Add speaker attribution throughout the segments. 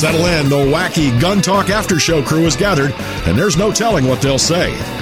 Speaker 1: Settle in, the wacky Gun Talk After Show crew is gathered, and there's no telling what they'll say.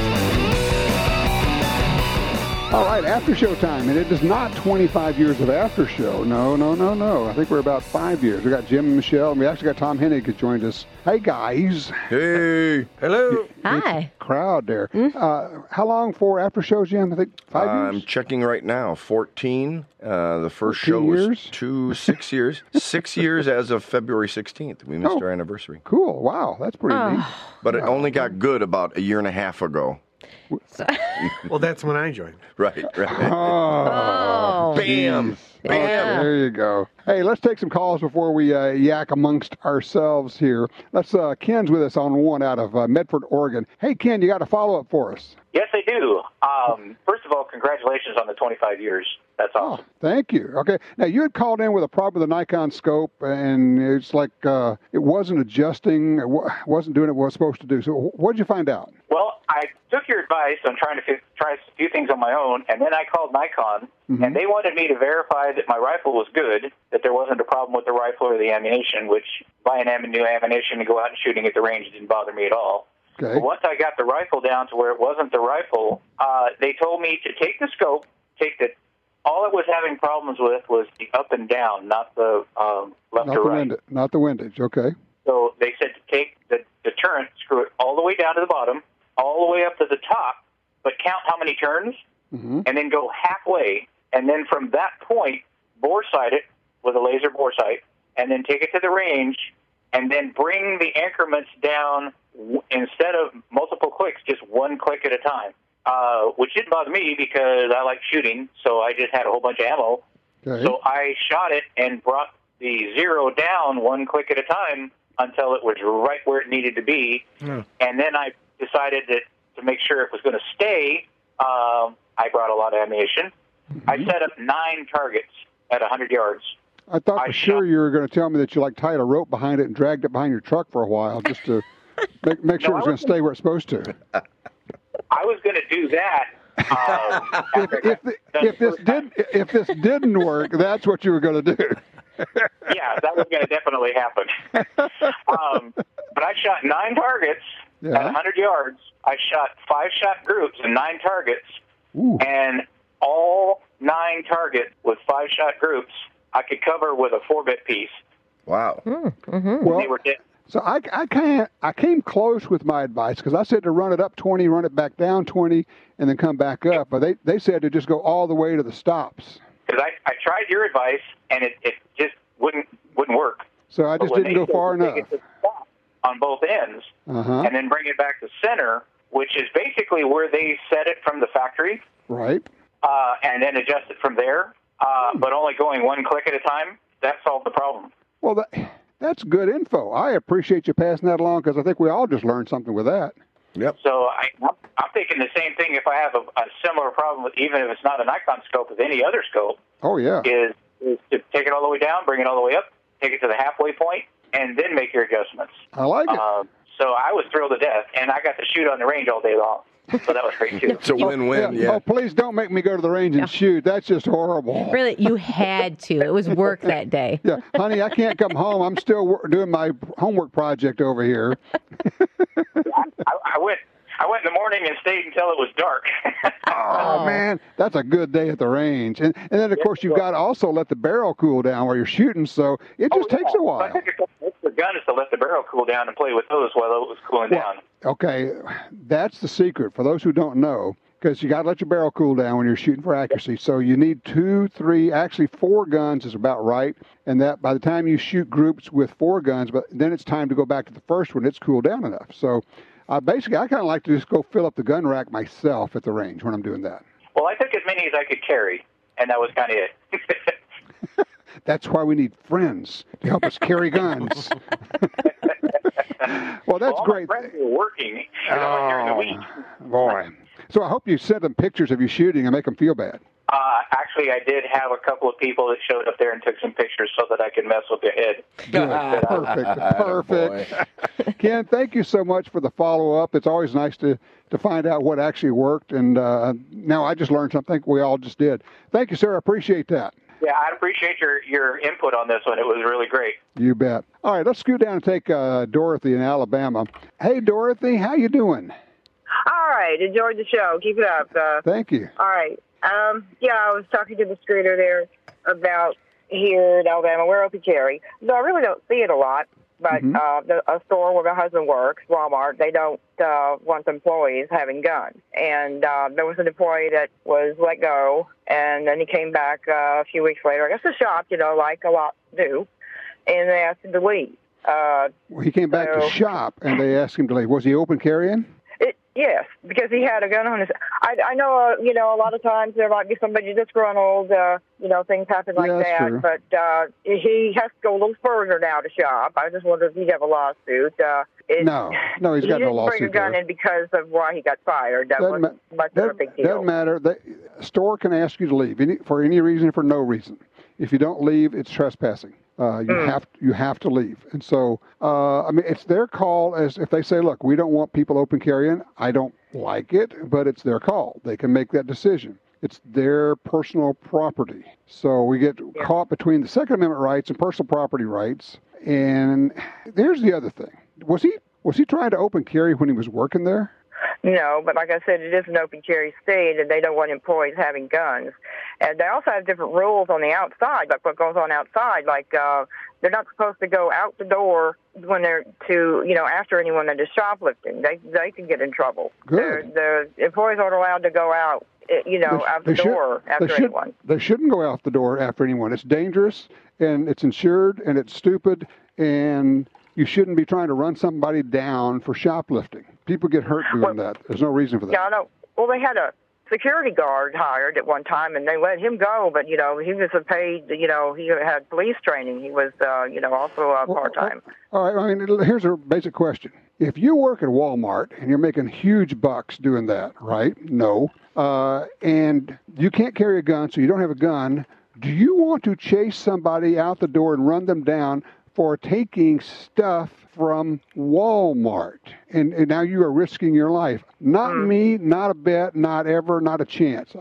Speaker 2: All right, after show time, and it is not 25 years of after show. No, no, no, no. I think we're about five years. We got Jim and Michelle, and we actually got Tom Hennig who joined us. Hey, guys.
Speaker 3: Hey. Hello.
Speaker 4: Hi.
Speaker 2: Crowd there. Uh, how long for after show, Jim? I think five
Speaker 3: I'm
Speaker 2: years.
Speaker 3: checking right now. 14. Uh, the first
Speaker 2: 14
Speaker 3: show was
Speaker 2: years?
Speaker 3: two, six years. six years as of February 16th. We missed
Speaker 2: Oh.
Speaker 3: our anniversary.
Speaker 2: Cool. Wow, that's pretty neat.
Speaker 3: But it only got good about a year and a half ago.
Speaker 5: Well, that's when I joined.
Speaker 3: Right, right.
Speaker 4: Oh.
Speaker 3: Bam.
Speaker 4: Yeah.
Speaker 2: There you go. Hey, let's take some calls before we uh, yak amongst ourselves here. Let's. Uh, Ken's with us on one out of uh, Medford, Oregon. Hey, Ken, you got a follow up for us?
Speaker 6: Yes, I do. Um, first of all, congratulations on the 25 years. That's
Speaker 2: Oh,
Speaker 6: awesome.
Speaker 2: thank you. Okay, now you had called in with a problem with the Nikon scope, and it's like uh, it wasn't adjusting, it wa- wasn't doing what it was supposed to do. So, what did you find out?
Speaker 6: Well, I took your advice on trying to fi- try a few things on my own, and then I called Nikon, and they wanted me to verify that my rifle was good, that there wasn't a problem with the rifle or the ammunition, which buying new ammunition and go out and shooting at the range didn't bother me at all.
Speaker 2: Okay.
Speaker 6: But once I got the rifle down to where it wasn't the rifle, uh, they told me to take the scope, take the. All it was having problems with was the up and down, not the um, left
Speaker 2: Not
Speaker 6: or
Speaker 2: the
Speaker 6: right.
Speaker 2: Not the windage. Okay.
Speaker 6: So they said to take the deterrent, screw it all the way down to the bottom, all the way up to the top, but count how many turns,
Speaker 2: Mhm.
Speaker 6: and then go halfway, and then from that point, bore sight it with a laser bore sight, and then take it to the range, and then bring the increments down w- instead of multiple clicks, just one click at a time. Uh, which didn't bother me because I like shooting, so I just had a whole bunch of ammo.
Speaker 2: Okay.
Speaker 6: So I shot it and brought the zero down one click at a time until it was right where it needed to be. And then I decided that to make sure it was going to stay, um, I brought a lot of ammunition. I set up nine targets at 100 yards.
Speaker 2: I thought
Speaker 6: I
Speaker 2: for sure
Speaker 6: shot-
Speaker 2: you were going to tell me that you like tied a rope behind it and dragged it behind your truck for a while just to make, make sure
Speaker 6: No,
Speaker 2: it was
Speaker 6: I
Speaker 2: going to stay where it's supposed to.
Speaker 6: I was going to do that. Um,
Speaker 2: If, if, the, if this did if this didn't work, that's what you were going to do.
Speaker 6: yeah, that was going to definitely happen. um, but I shot nine targets
Speaker 2: Yeah.
Speaker 6: at 100 yards. I shot five shot groups and nine targets,
Speaker 2: Ooh.
Speaker 6: and all nine targets with five shot groups I could cover with a four bit piece.
Speaker 3: Wow. Hmm, mm-hmm.
Speaker 2: Well,
Speaker 6: They were dead.
Speaker 2: So I, I can't. I came close with my advice because I said to run it up twenty, run it back down twenty, and then come back up. But they, they said to just go all the way to the stops.
Speaker 6: Because I, I tried your advice and it, it just wouldn't wouldn't work.
Speaker 2: So I just didn't go
Speaker 6: said
Speaker 2: far
Speaker 6: to
Speaker 2: enough.
Speaker 6: It to stop on both ends
Speaker 2: Uh huh.
Speaker 6: and then bring it back to center, which is basically where they set it from the factory.
Speaker 2: Right.
Speaker 6: uh, and then adjust it from there, uh, but only going one click at a time, that solved the problem.
Speaker 2: Well, that, that's good info. I appreciate you passing that along because I think we all just learned something with that.
Speaker 3: Yep.
Speaker 6: So I, I'm thinking the same thing if I have a, a similar problem, with, even if it's not a Nikon scope, with any other scope,
Speaker 2: Oh yeah.
Speaker 6: is, is to take it all the way down, bring it all the way up, take it to the halfway point, and then make your adjustments.
Speaker 2: I like it.
Speaker 6: Um, so I was thrilled to death, and I got to shoot on the range all day long. So that was great too.
Speaker 3: It's a win-win.
Speaker 2: yeah.
Speaker 3: Yeah.
Speaker 2: Oh, please don't make me go to the range and shoot. That's just horrible.
Speaker 4: Really, you had to. It was work that day.
Speaker 2: Yeah, honey, I can't come home. I'm still wor- doing my homework project over here.
Speaker 6: I, I went. I went in the morning and stayed until it was dark.
Speaker 2: Oh, man, that's a good day at the range. And and then of course you've got to also let the barrel cool down while you're shooting, so it just
Speaker 6: Oh,
Speaker 2: takes
Speaker 6: yeah.
Speaker 2: a
Speaker 6: I
Speaker 2: while.
Speaker 6: think it's the gun is to let the barrel cool down and play with those while it was cooling down.
Speaker 2: Okay, that's the secret for those who don't know. Because you got to let your barrel cool down when you're shooting for accuracy. So you need two, three, actually four guns is about right. And that by the time you shoot groups with four guns, but then it's time to go back to the first one. It's cooled down enough. So uh, basically, I kind of like to just go fill up the gun rack myself at the range when I'm doing that.
Speaker 6: Well, I took as many as I could carry, and that was kind of it.
Speaker 2: That's why we need friends to help us carry guns. well, that's
Speaker 6: all
Speaker 2: great.
Speaker 6: My friends were working you know, during the week.
Speaker 2: Boy. So I hope you sent them pictures of you shooting and make them feel bad.
Speaker 6: Uh, actually, I did have a couple of people that showed up there and took some pictures so that I could mess with their head.
Speaker 2: Perfect. Perfect. Ken, thank you so much for the follow up. It's always nice to, to find out what actually worked. And uh, now I just learned something we all just did. Thank you, sir. I appreciate that.
Speaker 6: Yeah, I appreciate your, your input on this one. It was really great.
Speaker 2: You bet. All right, let's scoot down and take uh, Dorothy in Alabama. Hey, Dorothy, how you doing?
Speaker 7: All right, enjoyed the show. Keep it up. Uh,
Speaker 2: Thank you.
Speaker 7: all right. Um, yeah, I was talking to the screener there about here in Alabama. We're open carry. No, I really don't see it a lot. But
Speaker 2: Mhm.
Speaker 7: uh, the, a store where my husband works, Walmart, they don't uh, want employees having guns. And uh, there was an employee that was let go, and then he came back uh, a few weeks later. I guess the shop, you know, like a lot do, and they asked him to leave. Uh,
Speaker 2: Well, he came back to shop and they asked him to leave. Was he open carrying?
Speaker 7: Yes, because he had a gun on his. I, I know, uh, you know, a lot of times there might be somebody disgruntled. Uh, you know, things happen like
Speaker 2: Yeah,
Speaker 7: that.
Speaker 2: true.
Speaker 7: But uh, he has to go a little further now to shop. I just wonder if he'd have a lawsuit. Uh, it,
Speaker 2: No, no, he's
Speaker 7: he
Speaker 2: got no
Speaker 7: didn't bring a
Speaker 2: lawsuit
Speaker 7: gun
Speaker 2: there.
Speaker 7: in because of why he got fired. That
Speaker 2: Doesn't
Speaker 7: wasn't much of a
Speaker 2: Doesn't,
Speaker 7: big deal.
Speaker 2: doesn't matter. The store can ask you to leave any, for any reason, or for no reason. If you don't leave, it's trespassing. Uh, you
Speaker 7: Hmm.
Speaker 2: have you have to leave, and so uh, I mean it's their call. As if they say, "Look, we don't want people open carrying," I don't like it, but it's their call. They can make that decision. It's their personal property. So we get caught between the Second Amendment rights and personal property rights. And here's the other thing: was he was he trying to open carry when he was working there?
Speaker 7: No, but like I said, it is an open carry state, and they don't want employees having guns. And they also have different rules on the outside, like what goes on outside. Like uh, they're not supposed to go out the door when they're to, you know, after anyone that is shoplifting. They they can get in trouble.
Speaker 2: Good.
Speaker 7: The employees aren't allowed to go out, eh, you know, out the
Speaker 2: should-
Speaker 7: door after
Speaker 2: they should,
Speaker 7: anyone.
Speaker 2: They shouldn't go out the door after anyone. It's dangerous and it's insured and it's stupid and you shouldn't be trying to run somebody down for shoplifting. People get hurt doing that. There's no reason for that.
Speaker 7: Yeah, I know. Well, they had a security guard hired at one time, and they let him go. But you know, he was a paid. You know, he had police training. He was, uh, you know, also uh, part time.
Speaker 2: All right. I mean, here's a basic question. If you work at Walmart and you're making huge bucks doing that, right? No. Uh, and you can't carry a gun, so you don't have a gun. Do you want to chase somebody out the door and run them down for taking stuff from Walmart? And, and now you are risking your life. Not mm. me, not a bet, not ever, not a chance.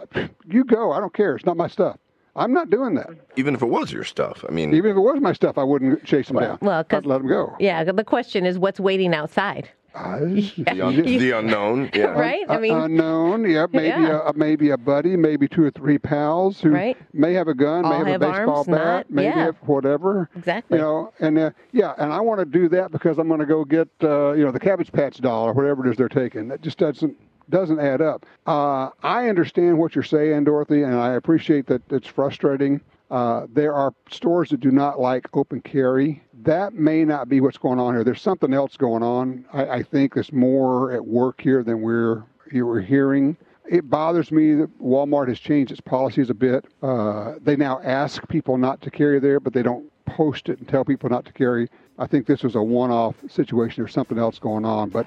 Speaker 2: You go. I don't care. It's not my stuff. I'm not doing that.
Speaker 3: Even if it was your stuff, I mean,
Speaker 2: Even if it was my stuff, I wouldn't chase them down.
Speaker 4: well, 'cause-
Speaker 2: I'd let them go.
Speaker 4: Yeah, the question is what's waiting outside,
Speaker 2: Uh,
Speaker 3: the, un- the unknown. Yeah.
Speaker 4: right? I
Speaker 2: Uh,
Speaker 4: mean,
Speaker 2: unknown, yeah, maybe
Speaker 4: Yeah.
Speaker 2: A, maybe a buddy, maybe two or three pals who
Speaker 4: Right.
Speaker 2: may have a gun,
Speaker 4: All
Speaker 2: may have,
Speaker 4: have
Speaker 2: a baseball
Speaker 4: arms,
Speaker 2: bat,
Speaker 4: not-
Speaker 2: maybe
Speaker 4: yeah.
Speaker 2: have whatever.
Speaker 4: Exactly.
Speaker 2: You know, and uh, yeah, and I want to do that because I'm going to go get uh, you know the Cabbage Patch doll or whatever it is they're taking. That just doesn't doesn't add up. Uh, I understand what you're saying, Dorothy, and I appreciate that it's frustrating. Uh, there are stores that do not like open carry. That may not be what's going on here. There's something else going on. I, I think there's more at work here than we're you were hearing. It bothers me that Walmart has changed its policies a bit. Uh, they now ask people not to carry there, but they don't post it and tell people not to carry. I think this was a one-off situation. There's something else going on, but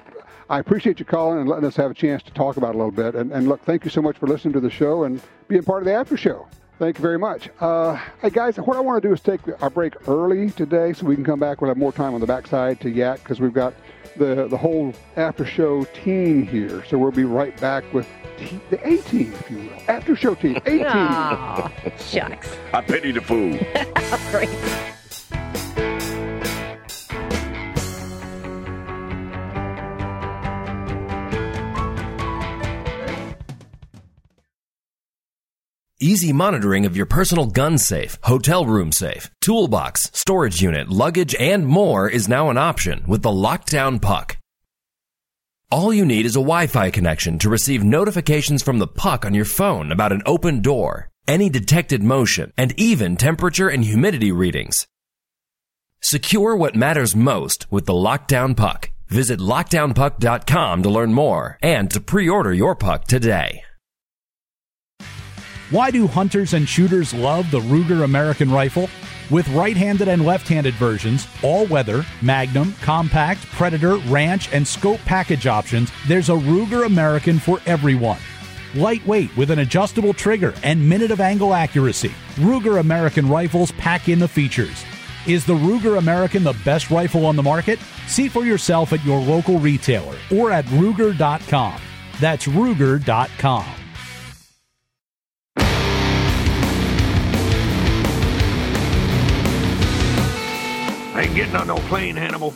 Speaker 2: I appreciate you calling and letting us have a chance to talk about a little bit. And, and look, thank you so much for listening to the show and being part of the after show. Thank you very much. Uh, hey guys, what I want to do is take our break early today, so we can come back. We'll have more time on the backside to yak because we've got the the whole after show team here. So we'll be right back with t- the A team, if you will, after show team, A team.
Speaker 4: Aw, shucks.
Speaker 3: I pity the fool.
Speaker 4: Great.
Speaker 8: Easy monitoring of your personal gun safe, hotel room safe, toolbox, storage unit, luggage, and more is now an option with the Lockdown Puck. All you need is a Wi-Fi connection to receive notifications from the puck on your phone about an open door, any detected motion, and even temperature and humidity readings. Secure what matters most with the Lockdown Puck. Visit lockdownpuck.com to learn more and to pre-order your puck today.
Speaker 9: Why do hunters and shooters love the Ruger American rifle? With right handed and left handed versions, all weather, Magnum, Compact, Predator, Ranch, and Scope package options, there's a Ruger American for everyone. Lightweight with an adjustable trigger and minute of angle accuracy, Ruger American rifles pack in the features. Is the Ruger American the best rifle on the market? See for yourself at your local retailer or at Ruger.com. That's Ruger.com.
Speaker 5: ain't getting on no plane, Hannibal.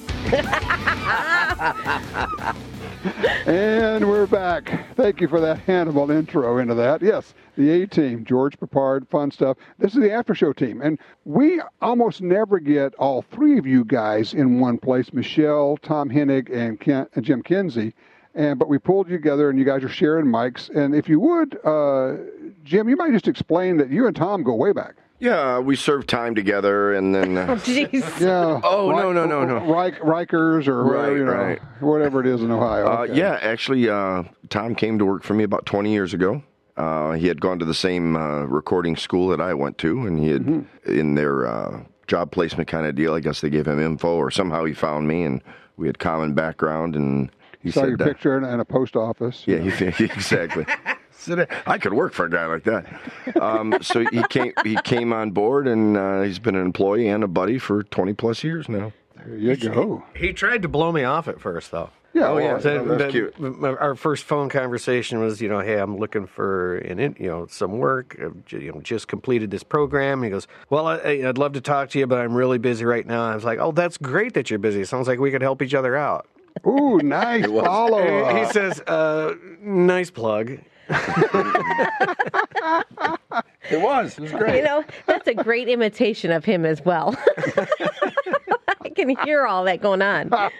Speaker 2: And we're back. Thank you for that Hannibal intro into that. Yes, the A team, George Peppard, fun stuff. This is the after show team. And we almost never get all three of you guys in one place Michelle, Tom Hennig, and, Ken, and Jim Kinsey. And, but we pulled you together and you guys are sharing mics. And if you would, uh, Jim, you might just explain that you and Tom go way back.
Speaker 3: Yeah, we served time together, and then. Uh,
Speaker 4: Jeez.
Speaker 2: Yeah.
Speaker 3: Oh, no, no, no, no.
Speaker 2: Rik- Rikers or
Speaker 3: Right,
Speaker 2: whatever, you know,
Speaker 3: right.
Speaker 2: whatever it is in Ohio.
Speaker 3: Uh,
Speaker 2: Okay.
Speaker 3: yeah, actually, uh, Tom came to work for me about 20 years ago. Uh, he had gone to the same uh, recording school that I went to, and he had,
Speaker 2: Mm-hmm.
Speaker 3: in their uh, job placement kind of deal, I guess they gave him info, or somehow he found me, and we had common background, and he
Speaker 2: Saw
Speaker 3: said,
Speaker 2: your picture in, in a post office.
Speaker 3: Yeah, he, exactly. Said, I could work for a guy like that. Um, so he came. He came on board, and uh, he's been an employee and a buddy for 20 plus years now.
Speaker 2: There you go.
Speaker 5: He tried to blow me off at first, though.
Speaker 2: Yeah,
Speaker 3: Oh,
Speaker 2: well,
Speaker 3: yeah.
Speaker 5: Said
Speaker 3: that's
Speaker 5: that-
Speaker 3: cute.
Speaker 5: Our first phone conversation was, you know, hey, I'm looking for an, in- you know, some work. I've you know, just completed this program. He goes, well, I, I'd love to talk to you, but I'm really busy right now. I was like, oh, that's great that you're busy. Sounds like we could help each other out.
Speaker 2: Ooh, nice follow
Speaker 5: He says, uh, nice plug.
Speaker 3: It was. It was great.
Speaker 4: You know, that's a great imitation of him as well. I can hear all that going on.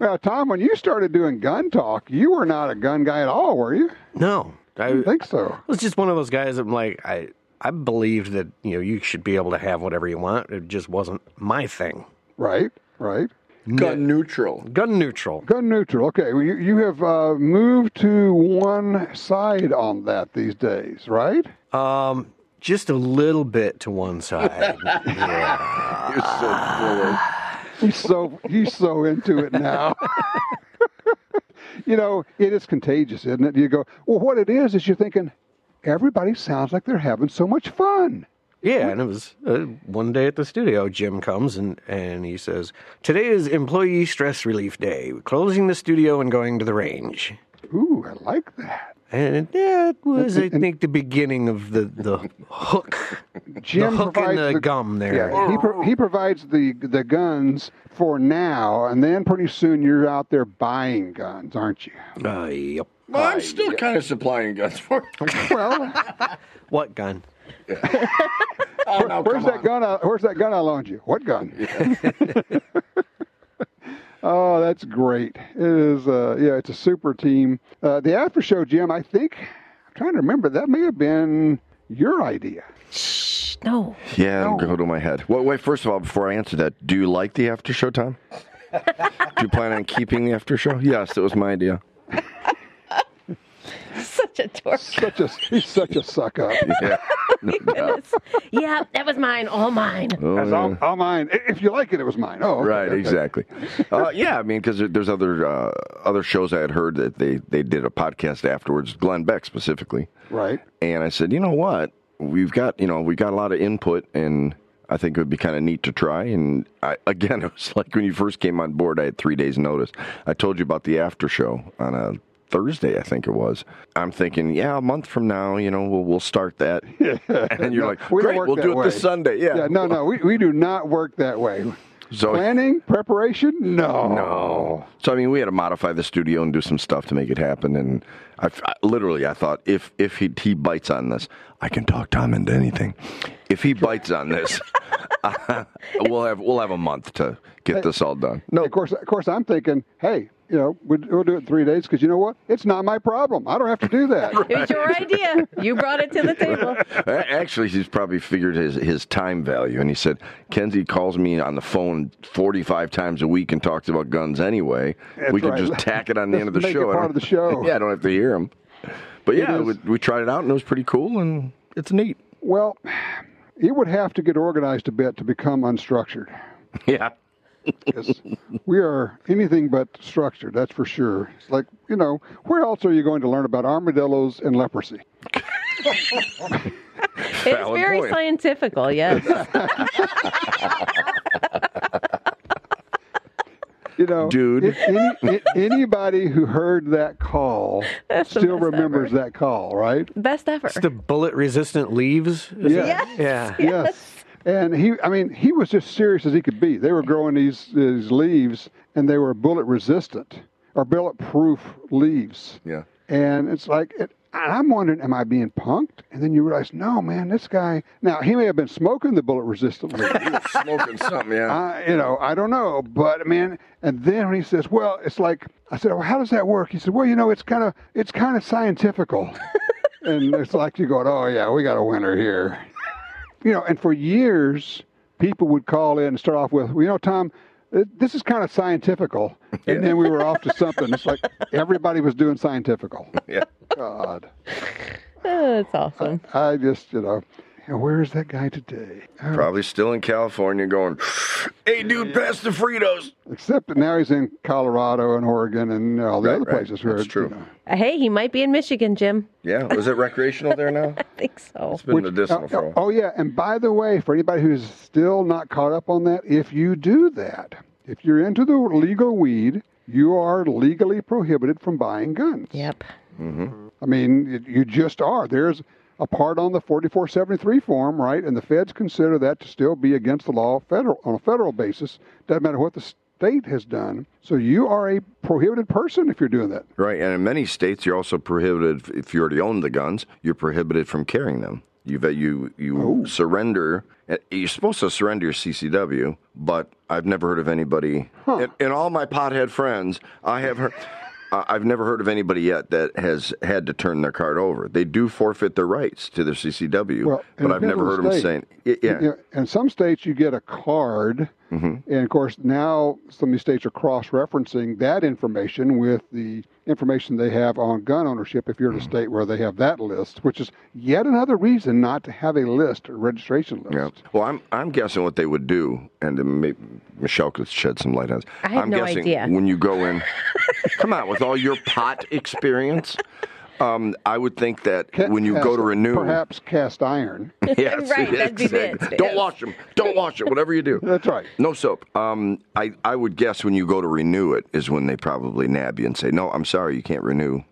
Speaker 2: Now, Tom, when you started doing gun talk, you were not a gun guy at all, were you?
Speaker 5: No, I,
Speaker 2: I think so.
Speaker 5: was just one of those guys that I'm like, I, I believed that, you know, you should be able to have whatever you want. It just wasn't my thing.
Speaker 2: Right, right.
Speaker 3: Gun neutral.
Speaker 5: Gun neutral.
Speaker 2: Gun neutral. Okay, well, you, you have uh, moved to one side on that these days, right?
Speaker 5: Um, just a little bit to one side. yeah.
Speaker 3: You're so full of.
Speaker 2: He's so he's so into it now. you know, it is contagious, isn't it? You go, well, what it is is you're thinking, everybody sounds like they're having so much fun.
Speaker 5: Yeah, and it was uh, one day at the studio. Jim comes and, and he says, Today is Employee Stress Relief Day. We're closing the studio and going to the range.
Speaker 2: Ooh, I like that.
Speaker 5: And that was, I think, the beginning of the, the hook.
Speaker 2: Jim
Speaker 5: the hook in
Speaker 2: provides
Speaker 5: the, gum there.
Speaker 2: Yeah, he pro- he provides the the guns for now, and then pretty soon you're out there buying guns, aren't you?
Speaker 5: Uh, yep.
Speaker 3: Well, I'm still kind of supplying guns for.
Speaker 2: Well,
Speaker 5: What gun?
Speaker 3: Oh, no,
Speaker 2: where's that
Speaker 3: on.
Speaker 2: gun? I, where's that gun I loaned you? What gun? Oh, that's great. It is. Uh, yeah, it's a super team. Uh, the after show, Jim. I think I'm trying to remember. That may have been your idea.
Speaker 4: Shh, no.
Speaker 3: Yeah,
Speaker 2: No.
Speaker 3: go to my head. Well, wait. First of all, before I answer that, do you like the after show time? do you plan on keeping the after show? Yes, it was my idea.
Speaker 4: Such a dork.
Speaker 2: Such a he's such a suck up.
Speaker 3: Yeah. No
Speaker 4: Yeah, that was mine. All mine.
Speaker 3: Oh,
Speaker 2: That's
Speaker 3: yeah.
Speaker 2: all, all mine. If you like it, it was mine. Oh, okay,
Speaker 3: Right,
Speaker 2: okay.
Speaker 3: exactly. Uh, yeah, I mean, because there's other uh, other shows I had heard that they they did a podcast afterwards, Glenn Beck specifically,
Speaker 2: Right.
Speaker 3: and I said, you know what, we've got you know we got a lot of input, and I think it would be kind of neat to try. And I, again, it was like when you first came on board, I had three days notice. I told you about the after show on a Thursday, I think it was. I'm thinking, yeah, a month from now, you know, we'll, we'll start that. and you're
Speaker 2: No,
Speaker 3: like,
Speaker 2: we
Speaker 3: great, we'll do it
Speaker 2: way.
Speaker 3: this Sunday. Yeah.
Speaker 2: Yeah, no, no, we, we do not work that way.
Speaker 3: So
Speaker 2: Planning, preparation, no.
Speaker 3: No. So I mean, we had to modify the studio and do some stuff to make it happen. And I, I- literally, I thought if if he he bites on this, I can talk Tom into anything. If he bites on this, we'll have we'll have a month to get this all done. No,
Speaker 2: Of course, of course, I'm thinking, hey, you know, we'll, we'll do it in three days because you know what? It's not my problem. I don't have to do that.
Speaker 4: It was your idea. You brought it to the table.
Speaker 3: Actually, he's probably figured his his time value, and he said Kinsey calls me on the phone forty five times a week and talks about guns anyway.
Speaker 2: That's
Speaker 3: we can
Speaker 2: right.
Speaker 3: just tack it on the end of the
Speaker 2: Make
Speaker 3: show. I
Speaker 2: part of the show.
Speaker 3: yeah, I don't have to hear him. But yeah, we, we tried it out, and it was pretty cool, and it's neat.
Speaker 2: Well, it would have to get organized a bit to become unstructured.
Speaker 3: Yeah.
Speaker 2: 'Cause we are anything but structured, that's for sure. It's like, you know, where else are you going to learn about armadillos and leprosy?
Speaker 4: It's
Speaker 3: Valid
Speaker 4: very
Speaker 3: point.
Speaker 4: scientifical, yes.
Speaker 2: You know,
Speaker 3: Dude.
Speaker 2: it- any, it- anybody who heard that call
Speaker 4: That's
Speaker 2: still remembers
Speaker 4: ever.
Speaker 2: that call, right?
Speaker 4: Best ever.
Speaker 5: It's the bullet resistant leaves. Is
Speaker 2: Yeah.
Speaker 5: it?
Speaker 4: Yes.
Speaker 5: Yeah.
Speaker 2: Yes. And he, I mean, he was just serious as he could be. They were growing these, these leaves, and they were bullet resistant or bulletproof leaves.
Speaker 3: Yeah.
Speaker 2: And it's like, it, I'm wondering, am I being punked? And then you realize, no, man, this guy. Now he may have been smoking the bullet resistant leaf.
Speaker 3: Smoking something, yeah.
Speaker 2: I, you know, I don't know, but man. And then he says, "Well, it's like," I said, "Well, how does that work?" He said, "Well, you know, it's kind of, it's kind of scientifical." and it's like you going, "Oh yeah, we got a winner here." You know, and for years, people would call in and start off with, well, "You know, Tom." Uh, this is kind of scientifical, and then we were off to something. It's like everybody was doing scientifical.
Speaker 3: yeah.
Speaker 2: God,
Speaker 4: Oh, that's awesome.
Speaker 2: I just, you know, where is that guy today?
Speaker 3: Probably still in California going, hey, dude, pass the Fritos.
Speaker 2: Except that now he's in Colorado and Oregon and all the
Speaker 3: Right,
Speaker 2: other
Speaker 3: right.
Speaker 2: places where
Speaker 3: That's
Speaker 2: you
Speaker 3: true.
Speaker 2: know.
Speaker 4: Uh, Hey, he might be in Michigan, Jim.
Speaker 3: Yeah. Was it recreational there now?
Speaker 4: I think so.
Speaker 3: It's been
Speaker 2: Which-
Speaker 3: medicinal
Speaker 2: oh,
Speaker 3: for a while.
Speaker 2: oh yeah, and by the way, for anybody who's still not caught up on that, if you do that, if you're into the legal weed, you are legally prohibited from buying guns.
Speaker 4: Yep. Mm-hmm.
Speaker 2: I mean, it, you just are. There's a part on the 4473 form, right? And the feds consider that to still be against the law federal on a federal basis. Doesn't matter what the state has done. So you are a prohibited person if you're doing that.
Speaker 3: Right, and in many states, you're also prohibited if you already own the guns. You're prohibited from carrying them. You you you surrender. eh, You're supposed to surrender your CCW, but I've never heard of anybody. In, in all my pothead friends, I have heard. I've never heard of anybody yet that has had to turn their card over. They do forfeit their rights to their CCW,
Speaker 2: Well,
Speaker 3: but I've never heard
Speaker 2: the
Speaker 3: them saying, yeah,
Speaker 2: in some states, you get a card, and of course, now some of these states are cross-referencing that information with the information they have on gun ownership. If you're in
Speaker 3: Mm-hmm.
Speaker 2: a state where they have that list, which is yet another reason not to have a list, a registration list.
Speaker 3: Yeah. Well, I'm I'm guessing what they would do, and maybe Michelle could shed some light on this.
Speaker 4: I have
Speaker 3: I'm
Speaker 4: no
Speaker 3: guessing
Speaker 4: idea.
Speaker 3: when you go in, come on, with all your pot experience, um, I would think that
Speaker 2: Ca-
Speaker 3: when you go to renew,
Speaker 2: perhaps cast iron.
Speaker 3: yes,
Speaker 4: Right, that'd be
Speaker 3: exactly. Don't wash them. Don't wash it. Whatever you do.
Speaker 2: That's right.
Speaker 3: No soap. Um, I, I would guess when you go to renew it is when they probably nab you and say, no, I'm sorry, you can't renew.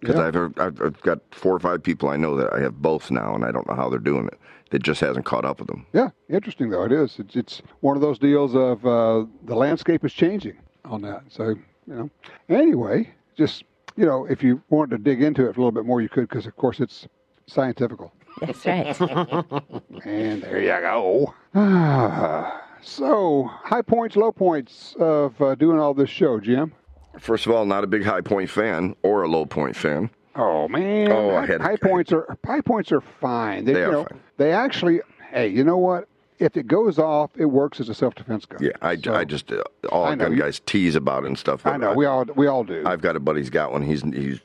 Speaker 3: Because
Speaker 2: yeah.
Speaker 3: I've, I've, I've got four or five people I know that I have both now, and I don't know how they're doing it. It just hasn't caught up with them.
Speaker 2: Yeah, interesting though it is. It's, it's one of those deals of uh, the landscape is changing on that. So you know, anyway, just you know, if you wanted to dig into it a little bit more, you could because of course it's scientifical.
Speaker 4: That's right.
Speaker 2: And there you go. Ah, so high points, low points of uh, doing all this show, Jim.
Speaker 3: First of all, not a big high point fan or a low point fan.
Speaker 2: Oh man,
Speaker 3: Oh, I
Speaker 2: high,
Speaker 3: had-
Speaker 2: high points are high points are fine. They,
Speaker 3: They
Speaker 2: you
Speaker 3: are
Speaker 2: know,
Speaker 3: fine.
Speaker 2: They actually, hey, you know what? If it goes off, it works as a self defense gun.
Speaker 3: Yeah, I,
Speaker 2: So-
Speaker 3: I just uh, all
Speaker 2: I
Speaker 3: gun guys tease about it and stuff.
Speaker 2: I know we all we all do.
Speaker 3: I've got a buddy's got one. He's he's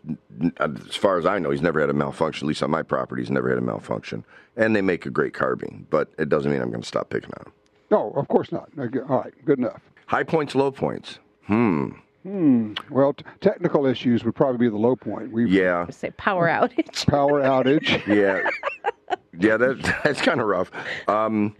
Speaker 3: as far as I know, he's never had a malfunction. At least on my property, he's never had a malfunction. And they make a great carbine, but it doesn't mean I'm going to stop picking on them.
Speaker 2: No, of course not. All right, good enough.
Speaker 3: High points, low points. Hmm.
Speaker 2: Well, t- technical issues would probably be the low point. We
Speaker 3: Yeah.
Speaker 4: Say power outage.
Speaker 2: power outage.
Speaker 3: Yeah. yeah. That that's kind of rough. Um,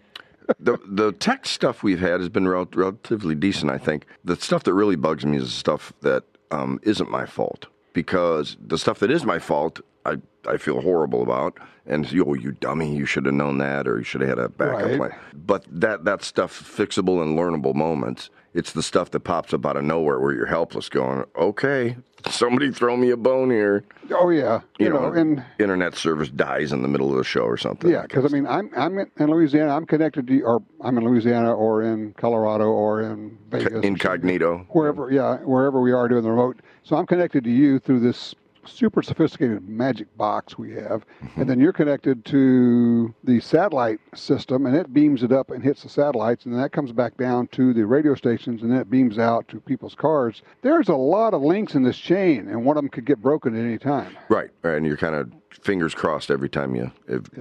Speaker 3: the the tech stuff we've had has been rel- relatively decent. I think the stuff that really bugs me is the stuff that um, isn't my fault because the stuff that is my fault. I, I feel horrible about, and you, oh, you dummy! You should have known that, or you should have had a backup
Speaker 2: Right.
Speaker 3: plan. But that that stuff, fixable and learnable moments. It's the stuff that pops up out of nowhere where you're helpless, going, "Okay, somebody throw me a bone here."
Speaker 2: oh yeah,
Speaker 3: You,
Speaker 2: you,
Speaker 3: know,
Speaker 2: know, and
Speaker 3: internet service dies in the middle of the show or something.
Speaker 2: yeah, because I mean, I'm I'm in in Louisiana. I'm connected to, or I'm in Louisiana, or in Colorado, or in Vegas,
Speaker 3: incognito.
Speaker 2: wherever. Yeah, wherever we are doing the remote. So I'm connected to you through this super sophisticated magic box we have, and then you're connected to the satellite system, and it beams it up and hits the satellites, and then that comes back down to the radio stations, and then it beams out to people's cars. There's a lot of links in this chain, and one of them could get broken at any time.
Speaker 3: Right, right, and you're kind of fingers crossed every time you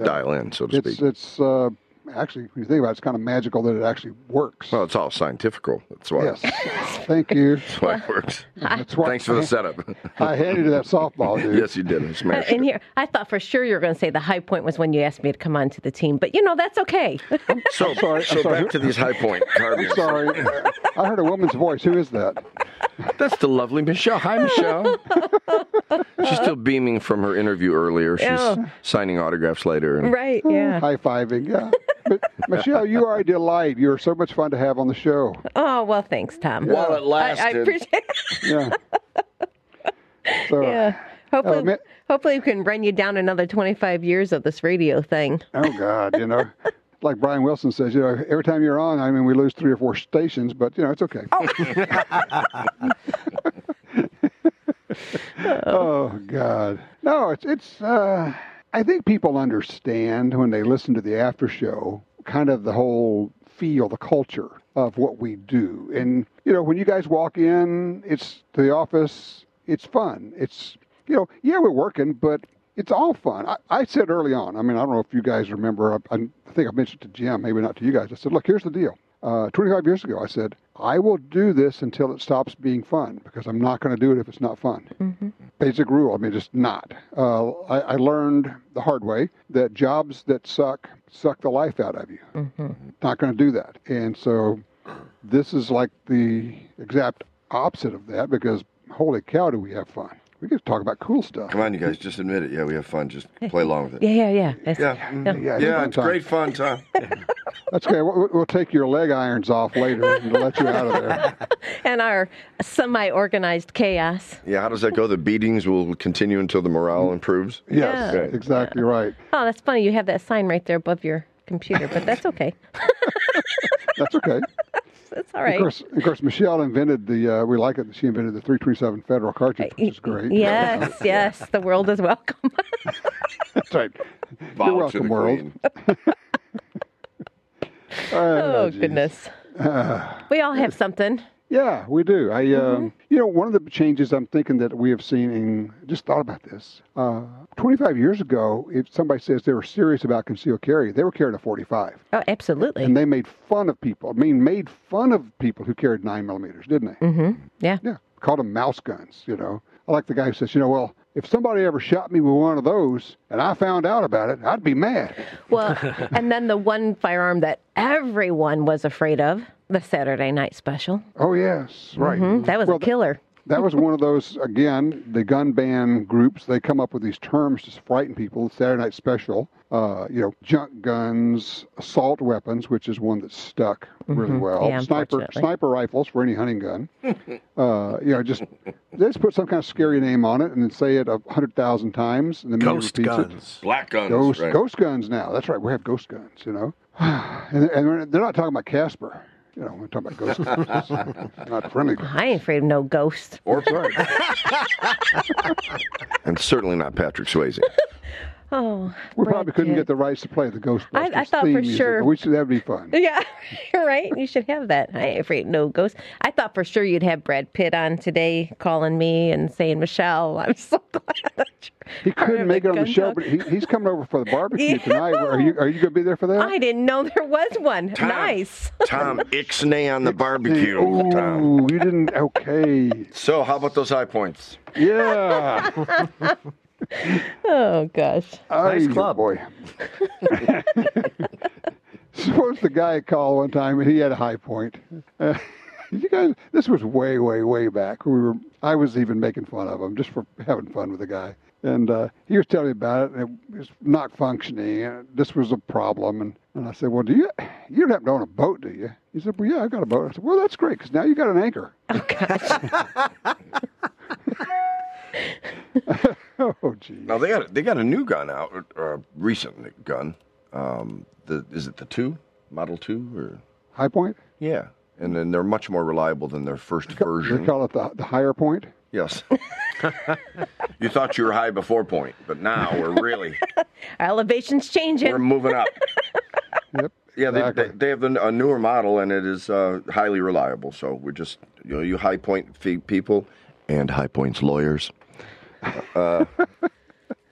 Speaker 3: dial in, so to
Speaker 2: It's
Speaker 3: speak.
Speaker 2: it's uh, actually, when you think about it, it's kind of magical that it actually works.
Speaker 3: Well, it's all scientifical. That's why.
Speaker 2: Yes. Thank you.
Speaker 3: That's why it works.
Speaker 2: That's why
Speaker 3: Thanks for the setup.
Speaker 2: I handed you that softball, dude.
Speaker 3: yes, you did. I
Speaker 4: Uh,
Speaker 3: smashed
Speaker 4: in
Speaker 3: it.
Speaker 4: here, I thought for sure you were going to say the high point was when you asked me to come on to the team, but you know that's okay.
Speaker 3: So,
Speaker 2: sorry, I'm
Speaker 3: so
Speaker 2: sorry.
Speaker 3: back to these high point carvings.
Speaker 2: Sorry. Uh, I heard a woman's voice. Who is that?
Speaker 3: That's the lovely Michelle. Hi, Michelle. She's still beaming from her interview earlier. She's
Speaker 4: Oh.
Speaker 3: signing autographs later. And
Speaker 4: right? Yeah.
Speaker 2: High fiving. Yeah. But, Michelle, you are a delight. You're so much fun to have on the show.
Speaker 4: Oh well, thanks, Tom.
Speaker 3: While it
Speaker 4: I, I
Speaker 3: lasted.
Speaker 4: appreciate.
Speaker 2: Yeah. So,
Speaker 4: yeah. Hopefully,
Speaker 2: Oh,
Speaker 4: hopefully we can run you down another twenty-five years of this radio thing.
Speaker 2: oh God, you know, like Brian Wilson says, you know, every time you're on, I mean, we lose three or four stations, but you know, it's okay. oh God, no, it's it's. Uh, I think people understand when they listen to the after show, kind of the whole feel, the culture of what we do, and you know, when you guys walk in, it's to the office. It's fun. It's you know, yeah, we're working, but it's all fun. I, I said early on, I mean, I don't know if you guys remember, I, I think I mentioned to Jim, maybe not to you guys. I said, look, here's the deal. Uh, 25 years ago, I said, I will do this until it stops being fun because I'm not going to do it if it's not fun. Basic rule. I mean, just not. Uh, I, I learned the hard way that jobs that suck suck the life out of you. Not going to do that. And so this is like the exact opposite of that because holy cow, do we have fun. We get to talk about cool stuff.
Speaker 3: Come on, you guys, just admit it. Yeah, we have fun. Just play along with it.
Speaker 4: Yeah, yeah, yeah. It's-
Speaker 3: Yeah, mm,
Speaker 2: Yeah,
Speaker 3: yeah,
Speaker 2: fun
Speaker 3: it's
Speaker 2: time.
Speaker 3: great fun, Tom.
Speaker 2: That's okay. We'll, we'll take your leg irons off later and let you out of there.
Speaker 4: And our semi-organized chaos.
Speaker 3: Yeah, how does that go? The beatings will continue until the morale improves.
Speaker 2: Yes,
Speaker 4: Yeah.
Speaker 2: exactly right.
Speaker 4: Oh, that's funny. You have that sign right there above your computer, but that's okay.
Speaker 2: That's okay.
Speaker 4: That's all
Speaker 2: Of course, of course, Michelle invented the. Uh, we like it. She invented the 327 Federal cartridge, which is great.
Speaker 4: Yes, yes. The world is welcome.
Speaker 2: That's right.
Speaker 3: Bow
Speaker 2: You're welcome,
Speaker 3: the
Speaker 2: world.
Speaker 3: queen.
Speaker 4: oh
Speaker 2: geez.
Speaker 4: goodness. we all have something.
Speaker 2: Yeah, we do. I,
Speaker 4: Mm-hmm.
Speaker 2: um, you know, one of the changes I'm thinking that we have seen, and just thought about this. Uh, 25 years ago, if somebody says they were serious about concealed carry, they were carrying a 45,
Speaker 4: Oh, absolutely.
Speaker 2: and they made fun of people. I mean, made fun of people who carried nine millimeters, didn't they?
Speaker 4: mm-hmm. Yeah.
Speaker 2: Yeah, called them mouse guns. You know, I like the guy who says, you know, well, if somebody ever shot me with one of those and I found out about it, I'd be mad.
Speaker 4: Well, and then the one firearm that everyone was afraid of, the Saturday Night Special.
Speaker 2: Oh yes, right.
Speaker 4: Mhm, That was
Speaker 2: Well,
Speaker 4: a killer.
Speaker 2: That was one of those again. The gun ban groups they come up with these terms to frighten people. Saturday Night Special, uh, you know, junk guns, assault weapons, which is one that stuck really well.
Speaker 4: Mm-hmm. Yeah,
Speaker 2: sniper sniper rifles for any hunting gun. uh, you know, just they just put some kind of scary name on it and then say it a hundred thousand times and then
Speaker 5: Ghost
Speaker 2: repeats it.
Speaker 5: guns.
Speaker 3: Black guns.
Speaker 2: Ghost
Speaker 3: right.
Speaker 2: ghost guns now. That's right. We have ghost guns. You know, and, and they're not talking about Casper. You know, we're talking about ghost guns, not friendly guns.
Speaker 4: I ain't afraid of no ghost.
Speaker 3: Or and certainly not Patrick Swayze.
Speaker 4: Oh,
Speaker 2: We
Speaker 4: Brad
Speaker 2: probably couldn't
Speaker 4: Pitt.
Speaker 2: get the rights to play the Ghostbusters
Speaker 4: I- I thought
Speaker 2: theme
Speaker 4: for
Speaker 2: music,
Speaker 4: sure-
Speaker 2: we should that'd be fun.
Speaker 4: Yeah, you're right. You should have that. I ain't afraid of no ghost. I thought for sure you'd have Brad Pitt on today, calling me and saying, "Michelle, I'm so glad that you're
Speaker 2: He couldn't make it on the show,
Speaker 4: talk."
Speaker 2: but he, he's coming over for the barbecue
Speaker 4: Yeah.
Speaker 2: tonight. Are you are you going to be there for that?
Speaker 4: I didn't know there was one.
Speaker 3: Tom.
Speaker 4: Nice.
Speaker 3: Tom Ixnay on the barbecue.
Speaker 2: Oh,
Speaker 3: Tom.
Speaker 2: you didn't. Okay.
Speaker 3: So, how about those high points?
Speaker 2: Yeah.
Speaker 4: Oh gosh.
Speaker 2: Ay,
Speaker 5: club.
Speaker 2: boy. Suppose the guy called one time and he had a high point. Uh, you guys, this was way, way, way back. We were. I was even making fun of him just for having fun with the guy. And uh, he was telling me about it, and it was not functioning. And this was a problem. And, and I said, "Well, do you you don't happen to own a boat, do you?" He said, "Well, yeah, I've got a boat." I said, "Well, that's great because now you got an anchor." oh, gee.
Speaker 3: Now they got they got a new gun out, or a recent gun. Um, the is it the two model two or
Speaker 2: High point.
Speaker 3: yeah, and then they're much more reliable than their first
Speaker 2: They
Speaker 3: version.
Speaker 2: call it the, the higher point.
Speaker 3: Yes. you thought you were high before point, but now we're really
Speaker 4: Our elevation's changing.
Speaker 3: we're moving up.
Speaker 2: Yep.
Speaker 3: Yeah, they,
Speaker 2: exactly.
Speaker 3: they, they have a newer model, and it is uh, highly reliable. So we're just you know you high point fee people and high points lawyers. Uh,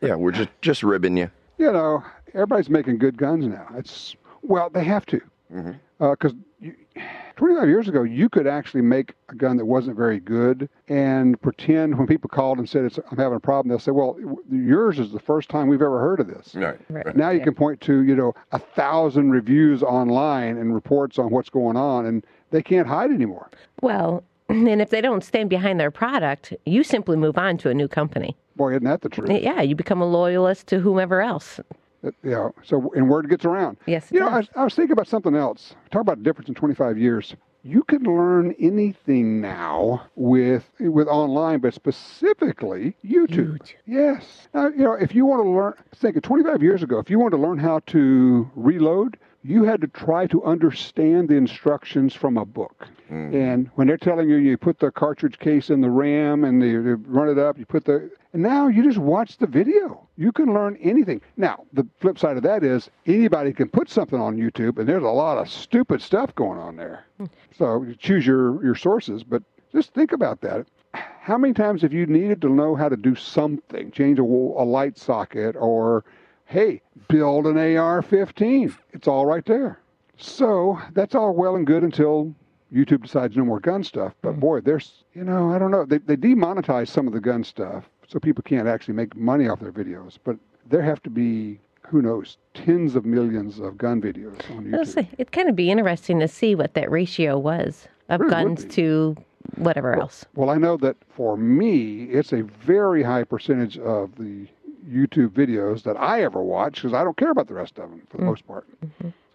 Speaker 3: yeah, we're just just ribbing you.
Speaker 2: you know, everybody's making good guns now. It's Well, they have to. Because 25 years ago, you could actually make a gun that wasn't very good and pretend when people called and said, it's, I'm having a problem, they'll say, well, yours is the first time we've ever heard of this.
Speaker 3: Right.
Speaker 4: Right.
Speaker 2: Now you can point to, you know, a thousand reviews online and reports on what's going on, and they can't hide anymore.
Speaker 4: Well, and if they don't stand behind their product, you simply move on to a new company.
Speaker 2: Boy, isn't that the truth?
Speaker 4: Yeah, you become a loyalist to whomever else.
Speaker 2: Uh, yeah. you know, so and word gets around.
Speaker 4: Yes, it
Speaker 2: You know, I. I was thinking about something else. Talk about the difference in 25 years. You can learn anything now with with online, but specifically YouTube. Yes. Now, you know, if you want to learn, think of 25 years ago, if you wanted to learn how to reload, you had to try to understand the instructions from a book. Mm-hmm. And when they're telling you, you put the cartridge case in the RAM and you, you run it up, you put the. And now you just watch the video. You can learn anything. Now, the flip side of that is anybody can put something on YouTube, and there's a lot of stupid stuff going on there. Hmm. So you choose your, your sources, but just think about that. How many times have you needed to know how to do something, change a, a light socket, or hey, build an AR 15? It's all right there. So that's all well and good until YouTube decides no more gun stuff. But mm-hmm. boy, there's, you know, I don't know. They, they demonetize some of the gun stuff so people can't actually make money off their videos. But there have to be, who knows, tens of millions of gun videos on YouTube.
Speaker 4: it'd kind of be interesting to see what that ratio was of
Speaker 2: Really
Speaker 4: guns to whatever else.
Speaker 2: Well, I know that for me, it's a very high percentage of the YouTube videos that I ever watch because I don't care about the rest of them for the most part.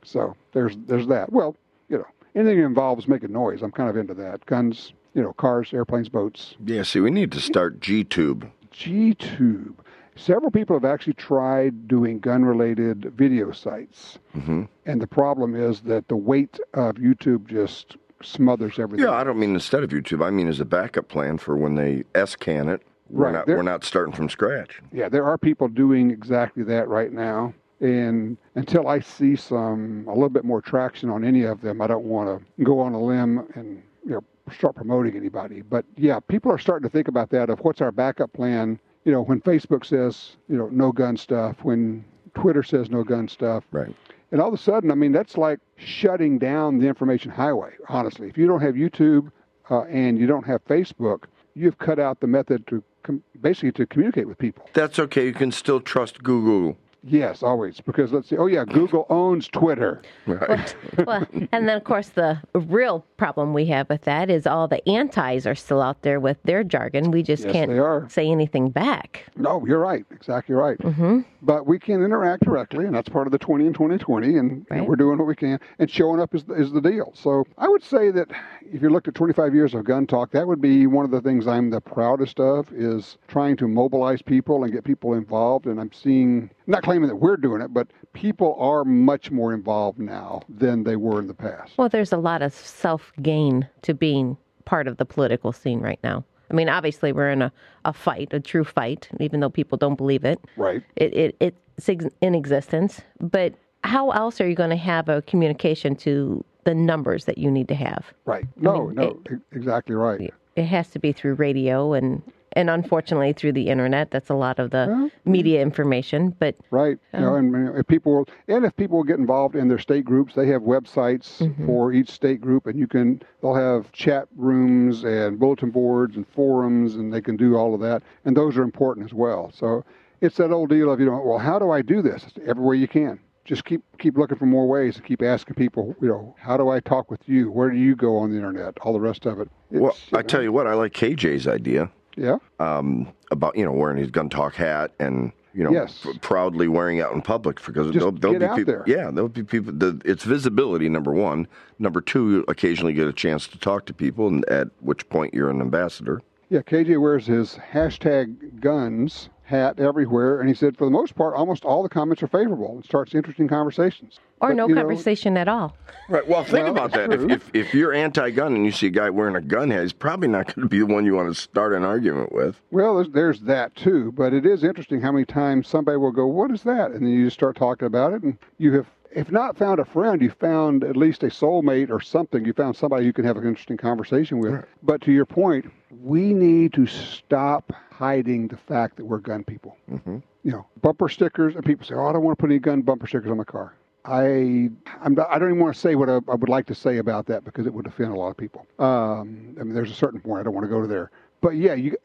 Speaker 2: So there's there's that. Well, you know, anything that involves making noise, I'm kind of into that. Guns, you know, cars, airplanes, boats.
Speaker 3: Yeah, see, we need to start GTube.
Speaker 2: GTube. Several people have actually tried doing gun related video sites. Mm-hmm. And the problem is that the weight of YouTube just smothers everything.
Speaker 3: Yeah, I don't mean instead of YouTube. I mean as a backup plan for when they scan it. We're
Speaker 2: Right,
Speaker 3: not
Speaker 2: there-
Speaker 3: we're not starting from scratch.
Speaker 2: Yeah, there are people doing exactly that right now. And until I see some a little bit more traction on any of them, I don't want to go on a limb and you know start promoting anybody. But yeah, people are starting to think about that of what's our backup plan. You know, when Facebook says you know no gun stuff, when Twitter says no gun stuff,
Speaker 3: Right.
Speaker 2: and all of a sudden, I mean, that's like shutting down the information highway. Honestly, if you don't have YouTube uh, and you don't have Facebook, you've cut out the method to com- basically to communicate with people.
Speaker 3: That's okay. You can still trust Google.
Speaker 2: Yes, always. Because let's see. Oh yeah, Google owns Twitter.
Speaker 3: Right.
Speaker 4: well, and then of course the real problem we have with that is all the antis are still out there with their jargon. We just
Speaker 2: Yes,
Speaker 4: can't say anything back.
Speaker 2: No, you're right. Exactly right. Mm-hmm. But we can interact directly, and that's part of the 20 and 2020, and, and
Speaker 4: Right.
Speaker 2: we're doing what we can. And showing up is, is the deal. So I would say that if you looked at 25 years of gun talk, that would be one of the things I'm the proudest of is trying to mobilize people and get people involved. And I'm seeing, not claiming that we're doing it, but people are much more involved now than they were in the past.
Speaker 4: Well, there's a lot of self gain to being part of the political scene right now. I mean, obviously we're in a, a fight, a true fight, even though people don't believe it.
Speaker 2: Right.
Speaker 4: It, it it's in existence, but how else are you going to have a communication to the numbers that you need to have?
Speaker 2: Right. No,
Speaker 4: mean,
Speaker 2: no, e- exactly right.
Speaker 4: It has to be through radio and and unfortunately through the internet. That's a lot of the
Speaker 2: Well,
Speaker 4: media information, but
Speaker 2: Right. You know, um, and and if people will, and if people will get involved in their state groups, they have websites mm-hmm. for each state group, and you can they'll have chat rooms and bulletin boards and forums, and they can do all of that, and those are important as well. So it's that old deal of you know, well, how do I do this? Everywhere you can. Just keep keep looking for more ways and keep asking people, you know, how do I talk with you? Where do you go on the internet? All the rest of it. It's,
Speaker 3: well, I tell you what, I like KJ's idea
Speaker 2: yeah,
Speaker 3: um, about you know wearing his gun talk hat and you know
Speaker 2: Yes.
Speaker 3: p- proudly wearing out in public because there'll, there'll be people.
Speaker 2: there.
Speaker 3: Yeah, there'll be people. The, it's visibility number one. Number two, you occasionally get a chance to talk to people, and at which point you're an ambassador.
Speaker 2: Yeah, KJ wears his hashtag guns hat everywhere, and he said for the most part, almost all the comments are favorable and starts interesting conversations.
Speaker 4: or
Speaker 2: But,
Speaker 4: no
Speaker 2: you know,
Speaker 4: conversation at all.
Speaker 3: Right. Well, think
Speaker 2: Well,
Speaker 3: about that. If, if if you're anti-gun and you see a guy wearing a gun hat, he's probably not going to be the one you want to start an argument with.
Speaker 2: well, there's, there's that too, but it is interesting how many times somebody will go, "What is that?" and then you just start talking about it, and you have. If not found a friend, you found at least a soulmate or something. You found somebody you can have an interesting conversation with. But to your point, we need to stop hiding the fact that we're gun people.
Speaker 3: Mm-hmm.
Speaker 2: you know, bumper stickers, and people say, "Oh, I don't want to put any gun bumper stickers on my car." I I'm, not- I don't even want to say what I, I would like to say about that because it would offend a lot of people. Um, I mean, there's a certain point I don't want to go to there. But yeah, you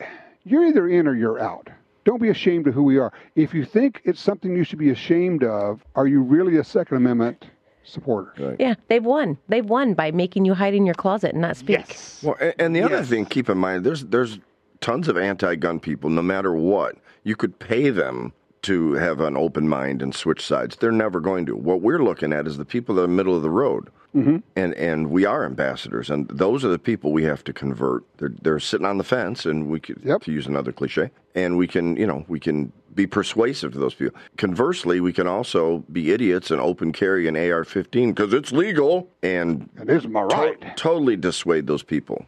Speaker 2: you're either in or you're out. Don't be ashamed of who we are. If you think it's something you should be ashamed of, are you really a Second Amendment supporter?
Speaker 4: Yeah, they've won. They've won by making you hide in your closet and not speak.
Speaker 3: Well, and, and the other
Speaker 2: Yes.
Speaker 3: thing, keep in mind, there's there's tons of anti-gun people. No matter what, you could pay them to have an open mind and switch sides. They're never going to. What we're looking at is the people that are middle of the road, mm-hmm. and and we are ambassadors, and those are the people we have to convert. They're they're sitting on the fence, and we could
Speaker 2: Yep.
Speaker 3: to use another cliche, and we can you know we can be persuasive to those people. Conversely, we can also be idiots and open carry an AR-15 because it's legal and
Speaker 2: It is my
Speaker 3: to-
Speaker 2: right.
Speaker 3: totally dissuade those people.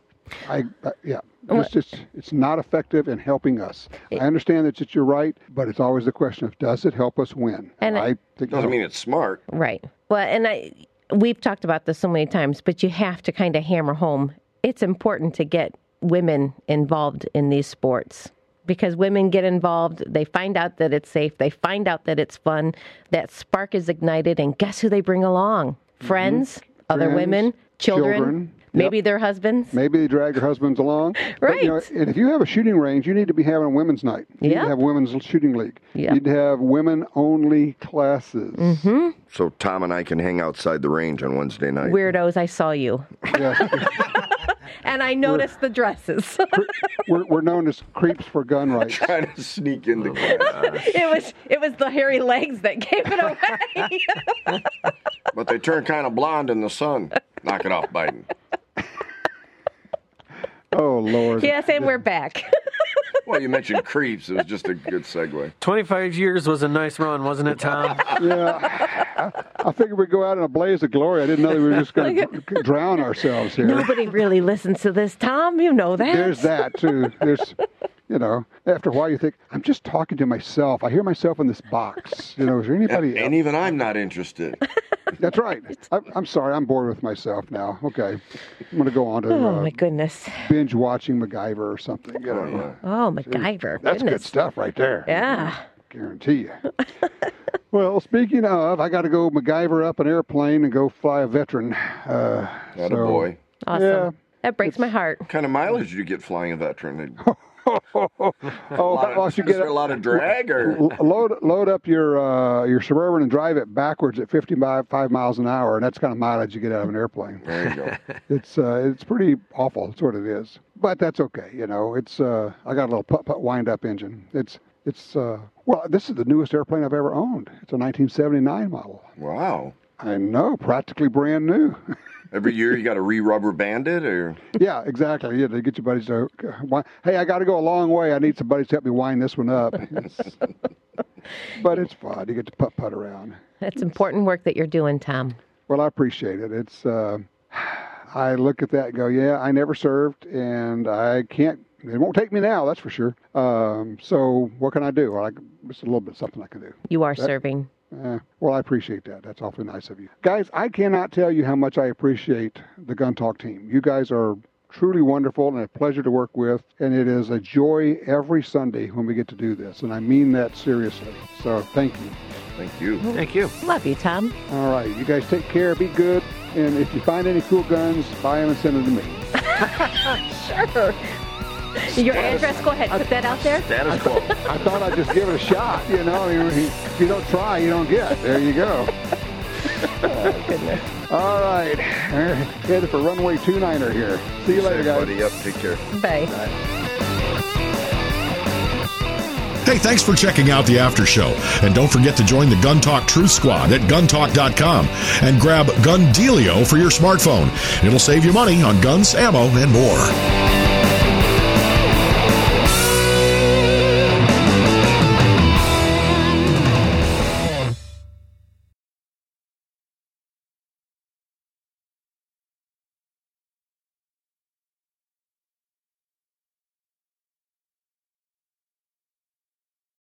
Speaker 2: I, I yeah. It's just it's not effective in helping us. I understand that it's your right, but it's always the question of does it help us win?
Speaker 4: And
Speaker 2: I think
Speaker 3: Doesn't mean it's smart.
Speaker 4: Right. Well, and I we've talked about this so many times, but you have to kind of hammer home. It's important to get women involved in these sports because women get involved, they find out that it's safe, they find out that it's fun, that spark is ignited, and guess who they bring along? Mm-hmm. Friends, other
Speaker 2: Friends,
Speaker 4: women, children,
Speaker 2: children.
Speaker 4: Maybe
Speaker 2: Yep.
Speaker 4: their husbands.
Speaker 2: Maybe they drag their husbands along. But, you know,
Speaker 4: Right.
Speaker 2: and if you have a shooting range, you need to be having a women's night. You need to have a women's shooting league.
Speaker 4: Yep.
Speaker 2: You need to have women only classes.
Speaker 4: Mm-hmm.
Speaker 3: So Tom and I can hang outside the range on Wednesday night.
Speaker 4: Weirdos, I saw you.
Speaker 2: Yes.
Speaker 4: And I noticed the dresses.
Speaker 2: we're, we're known as creeps for gun rights.
Speaker 3: Trying to sneak into class.
Speaker 4: it was it was the hairy legs that gave it away.
Speaker 3: but they turn kind of blonde in the sun. Knock it off, Biden.
Speaker 2: Oh Lord.
Speaker 4: yes, and we're back.
Speaker 3: Well, you mentioned creeps. It was just a good segue.
Speaker 5: 25 years was a nice run, wasn't it, Tom?
Speaker 2: Yeah. I figured we'd go out in a blaze of glory. I didn't know that we were just going to drown ourselves here.
Speaker 4: Nobody really listens to this, Tom. You know that.
Speaker 2: There's that too. There's, you know, after a while you think I'm just talking to myself. I hear myself in this box. You know, is there anybody?
Speaker 3: And
Speaker 2: else?
Speaker 3: even I'm not interested.
Speaker 2: That's right. I, I'm sorry. I'm bored with myself now. Okay, I'm going to go on to
Speaker 4: Oh
Speaker 2: uh,
Speaker 4: my goodness.
Speaker 2: binge watching MacGyver or something. You know,
Speaker 4: Oh, MacGyver.
Speaker 2: that's good stuff right there.
Speaker 4: Yeah.
Speaker 2: Guarantee you. well, speaking of, I got to go MacGyver up an airplane and go fly a veteran. Uh,
Speaker 3: Not
Speaker 2: so,
Speaker 3: a boy.
Speaker 4: Awesome.
Speaker 2: Yeah.
Speaker 4: That breaks my heart.
Speaker 3: What kind of mileage do you get flying a veteran?
Speaker 2: Oh, well, you get
Speaker 3: a lot of drag or?
Speaker 2: Load load up your uh, your suburban and drive it backwards at 55 five miles an hour, and that's kind of mileage you get out of an airplane.
Speaker 3: There you go.
Speaker 2: It's uh, it's pretty awful. That's what it is. But that's okay. You know, it's uh, I got a little putt putt wind up engine. It's it's uh, well, this is the newest airplane I've ever owned. It's a 1979 model.
Speaker 3: Wow.
Speaker 2: I know, practically brand new.
Speaker 3: Every year you got to re-rubber band it, or
Speaker 2: yeah, exactly. Yeah, to get your buddies to. uh, Hey, I got to go a long way. I need some buddies to help me wind this one up. It's- but it's fun. You get to putt putt around.
Speaker 4: That's important work that you're doing, Tom.
Speaker 2: Well, I appreciate it. It's uh, I look at that and go, yeah, I never served, and I can't. It won't take me now, that's for sure. Um, so what can I do? Well, I, it's a little bit something I can do.
Speaker 4: You are serving.
Speaker 2: Uh, well, I appreciate that. That's awfully nice of you, guys. I cannot tell you how much I appreciate the Gun Talk team. You guys are truly wonderful and a pleasure to work with, and it is a joy every Sunday when we get to do this, and I mean that seriously. So thank you.
Speaker 3: thank you.
Speaker 5: Thank you.
Speaker 4: Love you, Tom.
Speaker 2: All right, you guys take care, be good, and if you find any cool guns, buy them and send them to me.
Speaker 4: Sure. Your address, go ahead. Put that out there.
Speaker 3: Status quo.
Speaker 2: I thought I'd just give it a shot. You know, I if you don't try, you don't get. There you go. All right, headed for runway 29er here. See you later, guys.
Speaker 3: buddy. Up. Take care.
Speaker 4: Bye.
Speaker 1: Hey, thanks for checking out the after show. And don't forget to join the Gun Talk Truth Squad at guntalk.com and grab Gun Dealio for your smartphone. It'll save you money on guns, ammo, and more.